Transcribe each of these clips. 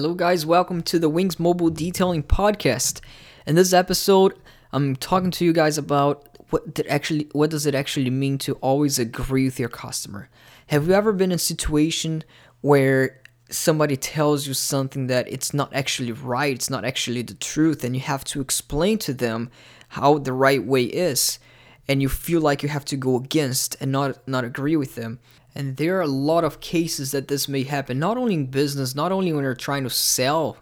Hello, guys. Welcome to the Wings Mobile Detailing Podcast. In this episode, I'm talking to you guys about what did actually what does it actually mean to always agree with your customer. Have you ever been in a situation where somebody tells you something that it's not actually right, it's not actually the truth, and you have to explain to them how the right way is, and you feel like you have to go against and not not agree with them. And there are a lot of cases that this may happen, not only in business, not only when you're trying to sell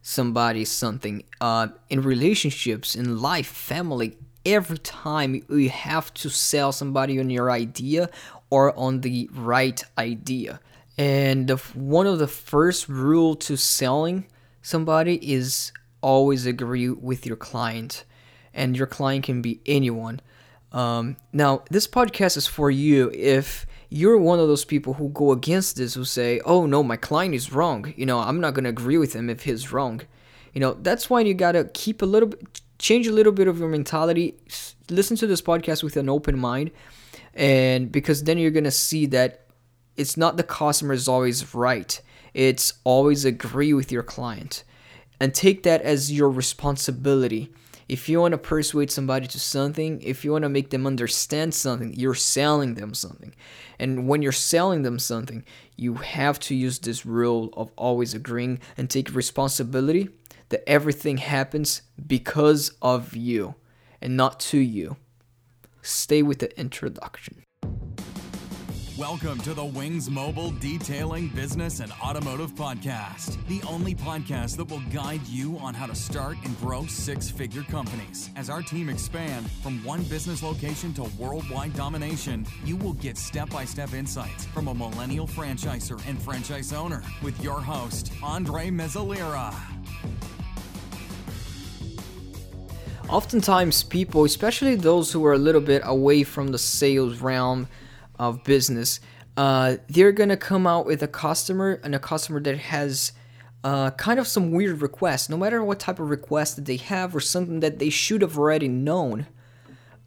somebody something, uh, in relationships, in life, family, every time you have to sell somebody on your idea or on the right idea. And the, one of the first rule to selling somebody is always agree with your client, and your client can be anyone. Um, now, this podcast is for you if you're one of those people who go against this, who say, oh no, my client is wrong. You know, I'm not going to agree with him if he's wrong. You know, that's why you got to keep a little bit, change a little bit of your mentality. Listen to this podcast with an open mind. And because then you're going to see that it's not the customer is always right. It's always agree with your client and take that as your responsibility if you want to persuade somebody to something, if you want to make them understand something, you're selling them something. And when you're selling them something, you have to use this rule of always agreeing and take responsibility that everything happens because of you and not to you. Stay with the introduction. Welcome to the Wings Mobile Detailing Business and Automotive Podcast, the only podcast that will guide you on how to start and grow six figure companies. As our team expand from one business location to worldwide domination, you will get step by step insights from a millennial franchisor and franchise owner with your host, Andre Mezzalira. Oftentimes, people, especially those who are a little bit away from the sales realm, of business, uh, they're gonna come out with a customer and a customer that has uh, kind of some weird requests, no matter what type of request that they have or something that they should have already known,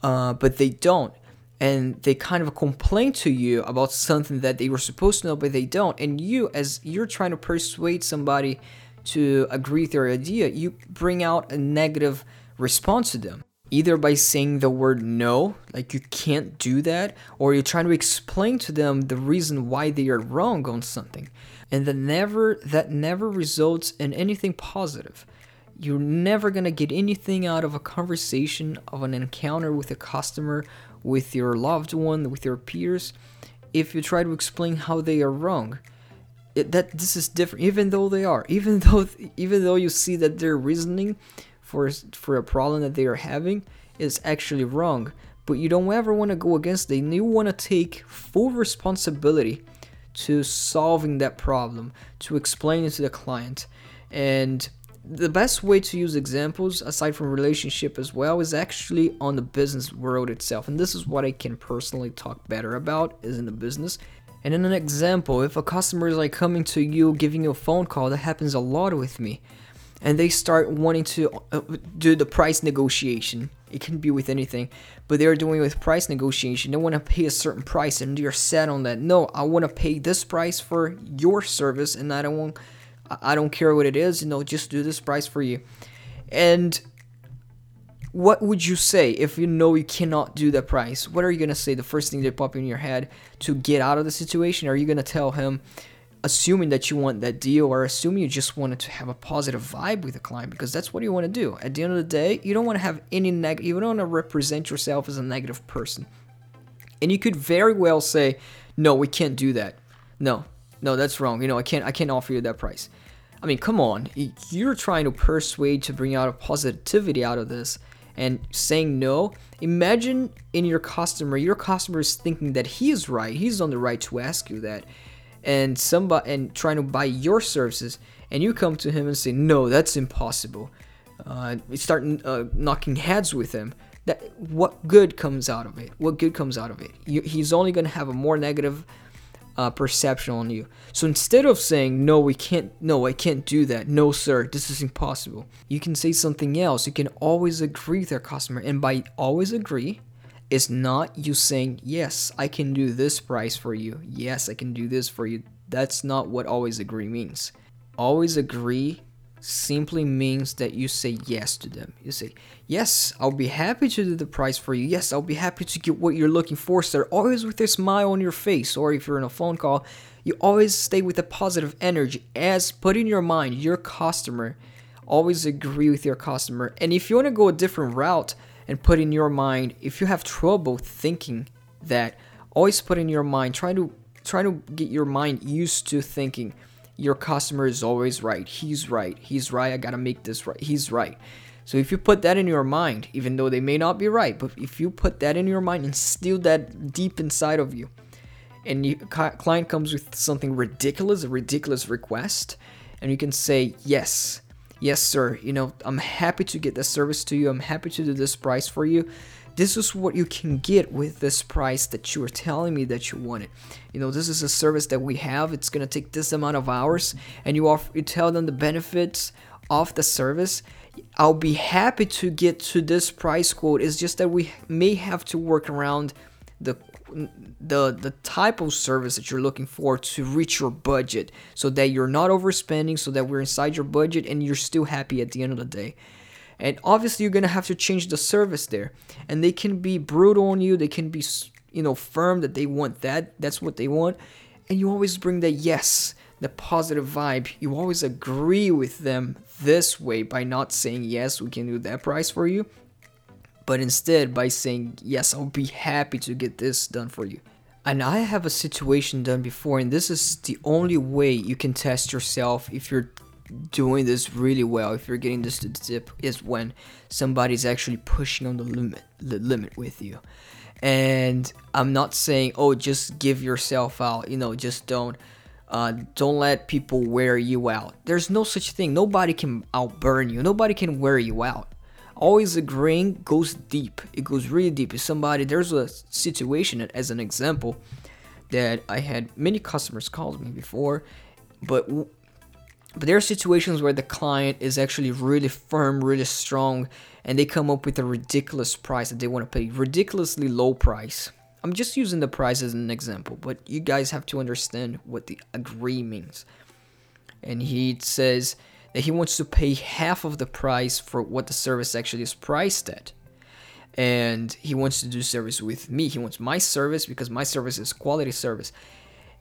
uh, but they don't. And they kind of complain to you about something that they were supposed to know, but they don't. And you, as you're trying to persuade somebody to agree with your idea, you bring out a negative response to them either by saying the word no, like you can't do that, or you're trying to explain to them the reason why they are wrong on something. And that never that never results in anything positive. You're never gonna get anything out of a conversation, of an encounter with a customer, with your loved one, with your peers, if you try to explain how they are wrong. It, that this is different, even though they are, even though even though you see that their reasoning for for a problem that they are having is actually wrong. But you don't ever want to go against it. You want to take full responsibility to solving that problem, to explain it to the client. And the best way to use examples aside from relationship as well is actually on the business world itself and this is what i can personally talk better about is in the business and in an example if a customer is like coming to you giving you a phone call that happens a lot with me and they start wanting to uh, do the price negotiation. It can be with anything, but they're doing with price negotiation. They want to pay a certain price, and you're set on that. No, I want to pay this price for your service, and I don't want, I don't care what it is. You know, just do this price for you. And what would you say if you know you cannot do that price? What are you gonna say? The first thing that pop in your head to get out of the situation? Are you gonna tell him? Assuming that you want that deal or assuming you just wanted to have a positive vibe with the client because that's what you want to do. At the end of the day, you don't want to have any negative, you don't want to represent yourself as a negative person. And you could very well say, no, we can't do that. No, no, that's wrong. You know, I can't, I can't offer you that price. I mean, come on. You're trying to persuade to bring out a positivity out of this and saying no. Imagine in your customer, your customer is thinking that he is right. He's on the right to ask you that and somebody and trying to buy your services and you come to him and say no that's impossible. Uh, start uh, knocking heads with him. That what good comes out of it? What good comes out of it? You, he's only going to have a more negative uh, perception on you. So instead of saying no we can't no i can't do that. No sir this is impossible you can say something else. You can always agree with your customer and by always agree is not you saying, Yes, I can do this price for you. Yes, I can do this for you. That's not what always agree means. always agree simply means that you say yes to them. You say, Yes, I'll be happy to do the price for you. Yes, I'll be happy to get what you're looking for, sir. Always with a smile on your face. Or if you're in a phone call, you always stay with a positive energy. As put in your mind, your customer, always agree with your customer. And if you want to go a different route and put in your mind, if you have trouble thinking that, always put in your mind, try to try to get your mind used to thinking your customer is always right. He's right. He's right. I gotta make this right. He's right. So if you put that in your mind, even though they may not be right, but if you put that in your mind and steal that deep inside of you, and you client comes with something ridiculous, a ridiculous request, and you can say yes, yes, sir. You know, I'm happy to get this service to you. I'm happy to do this price for you this is what you can get with this price that you are telling me that you wanted. You know, this is a service that we have. It's gonna take this amount of hours, and you offer, you tell them the benefits of the service. I'll be happy to get to this price quote. It's just that we may have to work around the the the type of service that you're looking for to reach your budget so that you're not overspending so that we're inside your budget and you're still happy at the end of the day. And obviously you're gonna have to change the service there. And they can be brutal on you. They can be you know firm that they want that. That's what they want. And you always bring the yes the positive vibe. You always agree with them this way by not saying yes we can do that price for you but instead by saying yes i'll be happy to get this done for you and I have a situation done before, and this is the only way you can test yourself if you're doing this really well, if you're getting this to the tip, is when somebody's actually pushing on the limit, the limit with you. And I'm not saying, oh, just give yourself out. You know, just don't, uh, don't let people wear you out. There's no such thing. Nobody can outburn you. Nobody can wear you out. Always agreeing goes deep. It goes really deep. If somebody, there's a situation as an example that I had many customers called me before, but but there are situations where the client is actually really firm, really strong, and they come up with a ridiculous price that they want to pay, ridiculously low price. I'm just using the price as an example, but you guys have to understand what the agree means. And he says that he wants to pay half of the price for what the service actually is priced at. And he wants to do service with me. He wants my service because my service is quality service.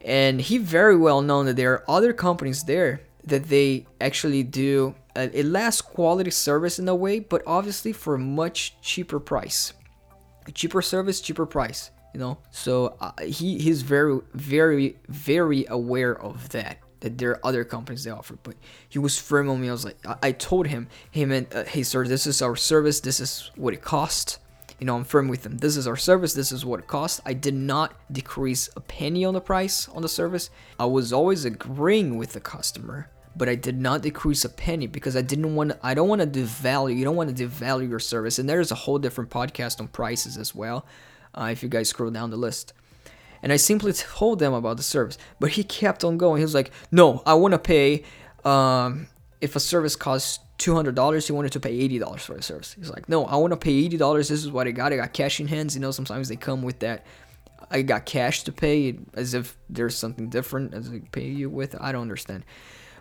And he very well known that there are other companies there that they actually do a, a less quality service in a way, but obviously for a much cheaper price. A cheaper service, cheaper price. You know, so uh, he he's very very very aware of that that there are other companies that offer, but he was firm on me. I was like, I, told him, hey man, uh, hey sir, this is our service. This is what it costs. You know, I'm firm with him. This is our service. This is what it costs. I did not decrease a penny on the price on the service. I was always agreeing with the customer but I did not decrease a penny because I didn't want I don't want to devalue you don't want to devalue your service and there's a whole different podcast on prices as well uh, if you guys scroll down the list and I simply told them about the service but he kept on going. He was like no I want to pay um, if a service costs $200 he wanted to pay $80 for the service. He's like no I want to pay $80 this is what I got. I got cash in hands. You know sometimes they come with that I got cash to pay as if there's something different as they pay you with I don't understand.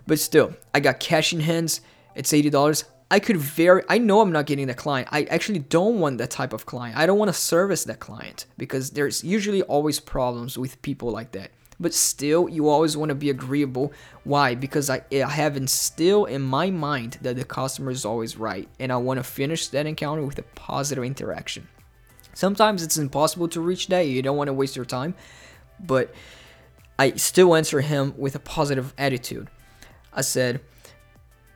But still, I got cash in hands. It's $80. I could very I know I'm not getting the client. I actually don't want that type of client. I don't want to service that client because there's usually always problems with people like that. But still, you always want to be agreeable. Why? Because I, I have instilled in my mind that the customer is always right, and I want to finish that encounter with a positive interaction. Sometimes it's impossible to reach that. You don't want to waste your time, but I still answer him with a positive attitude. I said,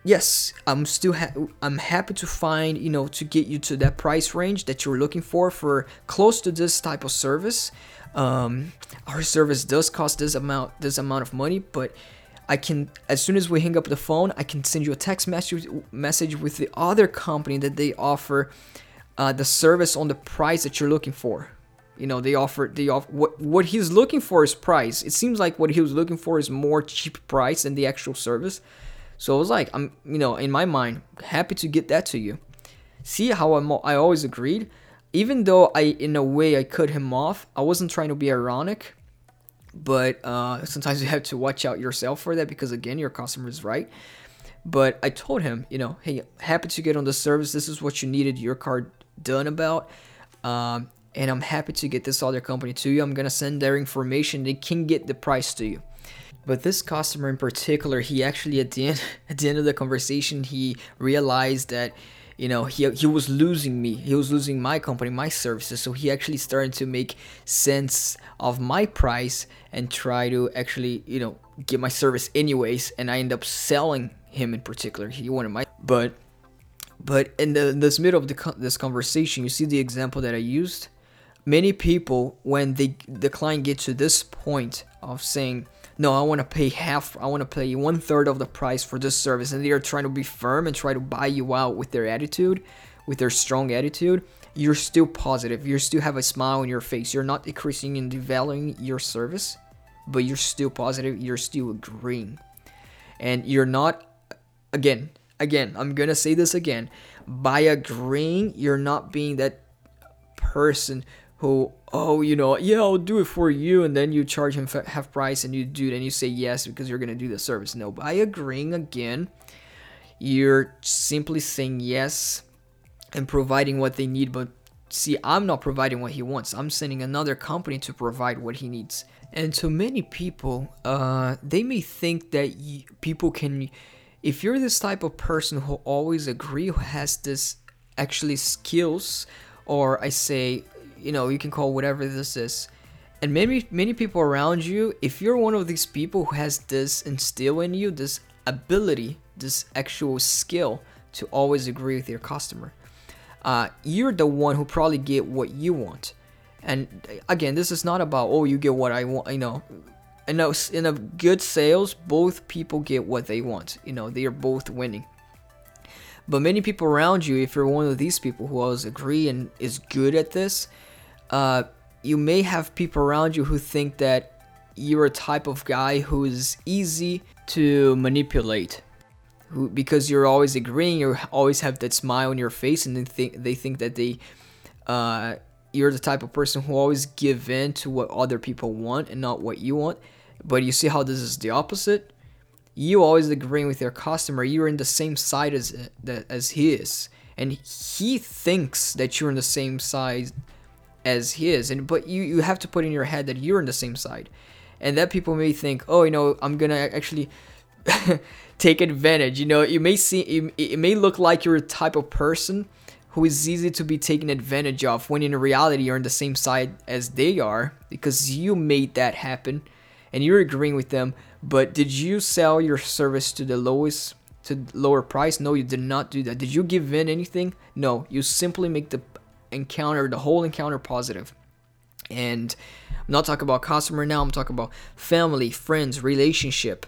yes, I'm still ha- I'm happy to find you know to get you to that price range that you're looking for for close to this type of service. Um, our service does cost this amount this amount of money, but I can as soon as we hang up the phone, I can send you a text message message with the other company that they offer uh, the service on the price that you're looking for. You know, they offer they offer what what he's looking for is price. It seems like what he was looking for is more cheap price than the actual service. So I was like, I'm you know, in my mind, happy to get that to you. See how I'm I always agreed, even though I in a way I cut him off. I wasn't trying to be ironic. but uh, sometimes you have to watch out yourself for that because again your customer is right but i told him you know hey happy to get on the service this is what you needed your card done about um, and i'm happy to get this other company to you i'm gonna send their information they can get the price to you but this customer in particular he actually at the end at the end of the conversation he realized that you know he, he was losing me. He was losing my company my services. So he actually started to make sense of my price and try to actually you know get my service anyways. And i end up selling him in particular. He wanted my but but in, the, in this middle of the, this conversation you see the example that i used? Many people when they the client gets to this point of saying no, I want to pay half, I want to pay one third of the price for this service. And they are trying to be firm and try to buy you out with their attitude, with their strong attitude. You're still positive. You still have a smile on your face. You're not decreasing and devaluing your service, but you're still positive. You're still agreeing. And you're not, again, again, I'm going to say this again. By agreeing, you're not being that person who oh you know yeah i'll do it for you. And then you charge him half price and you do it and you say yes because you're to do the service. No by agreeing again. You're simply saying yes and providing what they need but see i'm not providing what he wants. I'm sending another company to provide what he needs. And to many people uh, they may think that people can if you're this type of person who always agree who has this actually skills or i say you know, you can call whatever this is. And many many people around you, if you're one of these people who has this instill in you, this ability, this actual skill to always agree with your customer, uh, you're the one who probably get what you want. And again, this is not about oh you get what I want, you know. And in a good sales, both people get what they want. You know, they are both winning. But many people around you, if you're one of these people who always agree and is good at this, uh, you may have people around you who think that you're a type of guy who is easy to manipulate who, because you're always agreeing you always have that smile on your face and they think they think that they uh, you're the type of person who always give in to what other people want and not what you want. But you see how this is the opposite? You always agreeing with your customer you're in the same side as as he is. And he thinks that you're in the same side as he is. And but you you have to put in your head that you're on the same side. And that people may think oh you know i'm gonna actually take advantage. You know you may see it, it may look like you're a type of person who is easy to be taken advantage of when in reality you're on the same side as they are because you made that happen and you're agreeing with them. But did you sell your service to the lowest to lower price? No you did not do that. Did you give in anything? No you simply make the encounter, the whole encounter positive. And I'm not talking about customer now, I'm talking about family, friends, relationship.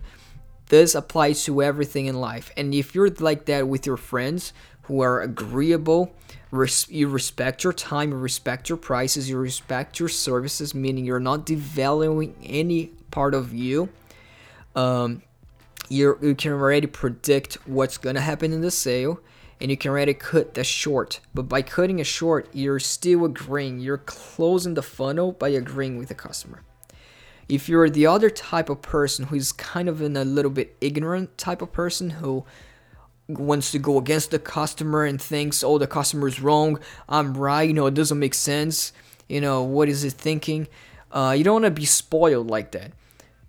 This applies to everything in life. And if you're like that with your friends who are agreeable, res- you respect your time, you respect your prices, you respect your services, meaning you're not devaluing any part of you. Um, you you can already predict what's gonna happen in the sale and you can already cut the short. But by cutting a short, you're still agreeing. You're closing the funnel by agreeing with the customer. If you're the other type of person who is kind of in a little bit ignorant type of person who wants to go against the customer and thinks, oh, the customer is wrong, I'm right, you know, it doesn't make sense, you know, what is it thinking? Uh, you don't want to be spoiled like that.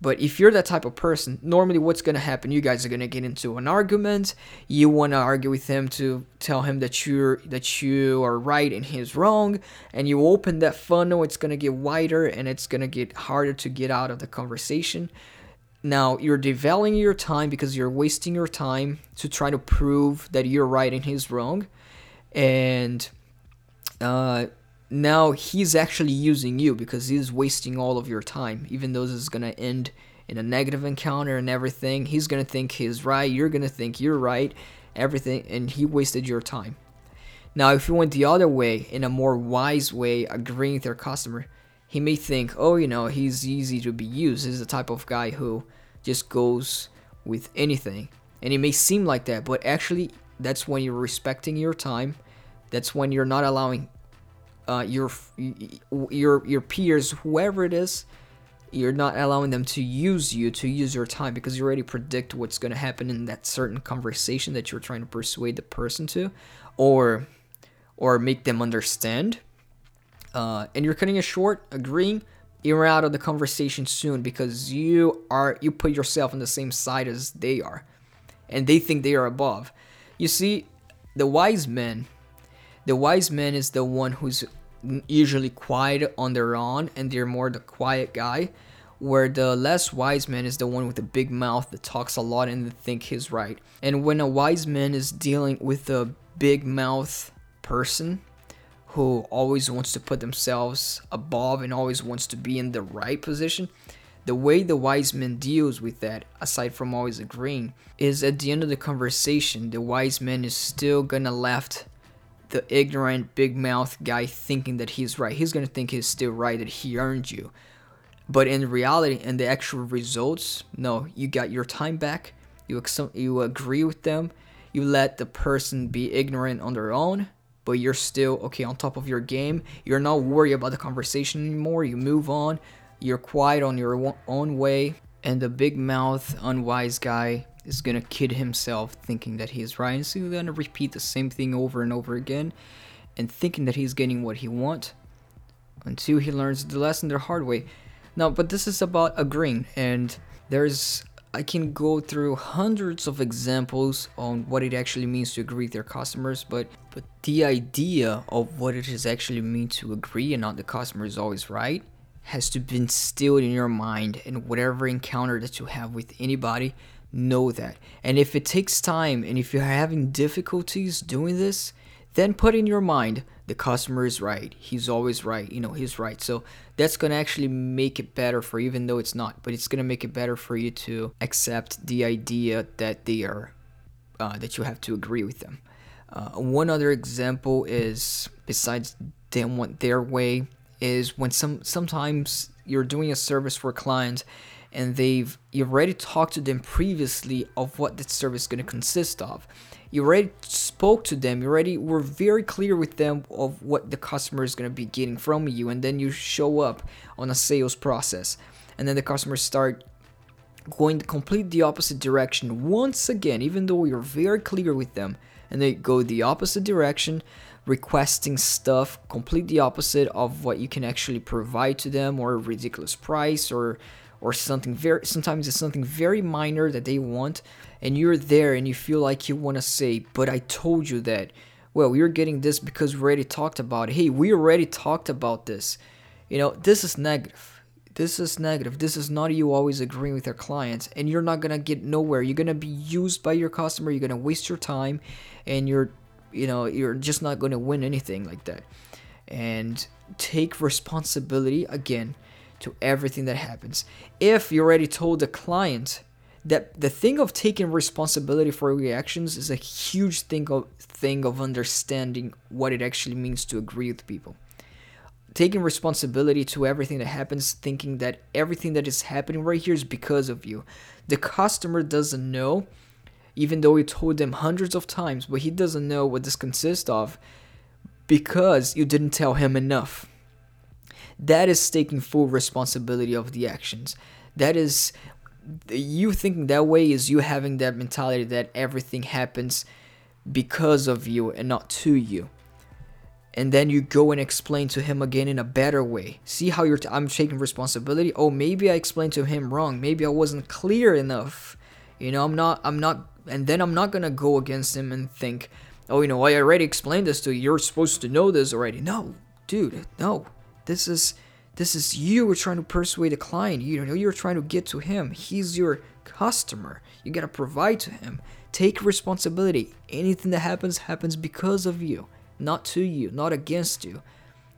But if you're that type of person, normally what's going to happen? You guys are going to get into an argument. You want to argue with him to tell him that you're that you are right and he's wrong, and you open that funnel. It's going to get wider and it's going to get harder to get out of the conversation. Now you're devaluing your time because you're wasting your time to try to prove that you're right and he's wrong, and uh, now he's actually using you because he's wasting all of your time. Even though this is going to end in a negative encounter and everything he's going to think he's right you're going to think you're right everything and he wasted your time. Now if you went the other way in a more wise way agreeing with your customer he may think oh you know he's easy to be used. He's the type of guy who just goes with anything. And it may seem like that but actually that's when you're respecting your time. That's when you're not allowing uh, your your your peers, whoever it is, you're not allowing them to use you to use your time because you already predict what's going to happen in that certain conversation that you're trying to persuade the person to or or make them understand. Uh, and you're cutting it short agreeing you're out of the conversation soon because you are you put yourself on the same side as they are and they think they are above. You see the wise man the wise man is the one who's usually quiet on their own and they're more the quiet guy where the less wise man is the one with the big mouth that talks a lot and think he's right. And when a wise man is dealing with a big mouth person who always wants to put themselves above and always wants to be in the right position the way the wise man deals with that aside from always agreeing is at the end of the conversation the wise man is still gonna left the ignorant big mouth guy thinking that he's right. He's gonna think he's still right that he earned you. But in reality, in the actual results, no, you got your time back. You you agree with them. You let the person be ignorant on their own, but you're still okay on top of your game. You're not worried about the conversation anymore. You move on. You're quiet on your own way. And the big mouth, unwise guy is gonna kid himself thinking that he's right, and so he's gonna repeat the same thing over and over again, and thinking that he's getting what he wants, until he learns the lesson the hard way. Now, but this is about agreeing, and there's I can go through hundreds of examples on what it actually means to agree with their customers, but but the idea of what it is actually mean to agree and not the customer is always right has to be instilled in your mind and whatever encounter that you have with anybody know that. And if it takes time and if you're having difficulties doing this, then put in your mind the customer is right. He's always right. You know, he's right. So that's going to actually make it better for even though it's not, but it's going to make it better for you to accept the idea that they are, uh, that you have to agree with them. Uh, one other example is, besides them want their way, is when some sometimes you're doing a service for a client and they've you already talked to them previously of what that service is going to consist of. You already spoke to them you already were very clear with them of what the customer is going to be getting from you and then you show up on a sales process. And then the customers start going complete the opposite direction once again even though you're very clear with them and they go the opposite direction requesting stuff complete the opposite of what you can actually provide to them or a ridiculous price or or something very sometimes it's something very minor that they want and you're there and you feel like you want to say but i told you that well you're getting this because we already talked about it. Hey we already talked about this. You know this is negative. This is negative. This is not you always agreeing with your clients and you're not gonna get nowhere. You're gonna be used by your customer you're gonna waste your time and you're you know you're just not gonna win anything like that. And take responsibility again to everything that happens. If you already told the client that the thing of taking responsibility for reactions is a huge thing of thing of understanding what it actually means to agree with people. Taking responsibility to everything that happens, thinking that everything that is happening right here is because of you. The customer doesn't know, even though you told them hundreds of times, but he doesn't know what this consists of because you didn't tell him enough that is taking full responsibility of the actions. That is you thinking that way is you having that mentality that everything happens because of you and not to you. And then you go and explain to him again in a better way. See how you're t- I'm taking responsibility. Oh, maybe I explained to him wrong. Maybe I wasn't clear enough. You know, I'm not I'm not and then I'm not going to go against him and think, "Oh, you know, I already explained this to you. You're supposed to know this already." No, dude, no. This is this is you were trying to persuade a client. You know, you're trying to get to him. He's your customer. You gotta provide to him. Take responsibility. Anything that happens happens because of you, not to you, not against you.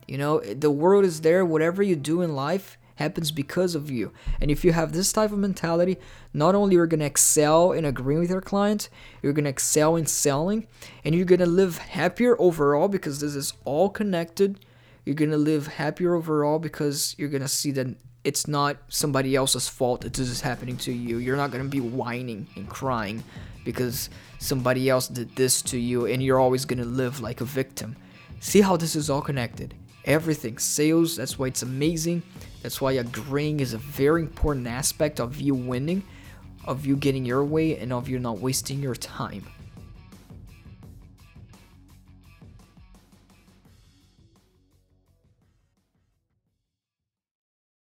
You know, the world is there. Whatever you do in life happens because of you. And if you have this type of mentality, not only you're gonna excel in agreeing with your client, you're gonna excel in selling, and you're gonna live happier overall because this is all connected you're gonna live happier overall because you're gonna see that it's not somebody else's fault that this is happening to you. You're not gonna be whining and crying because somebody else did this to you, and you're always gonna live like a victim. See how this is all connected. Everything, sales, that's why it's amazing That's why agreeing is a very important aspect of you winning, of you getting your way, and of you not wasting your time.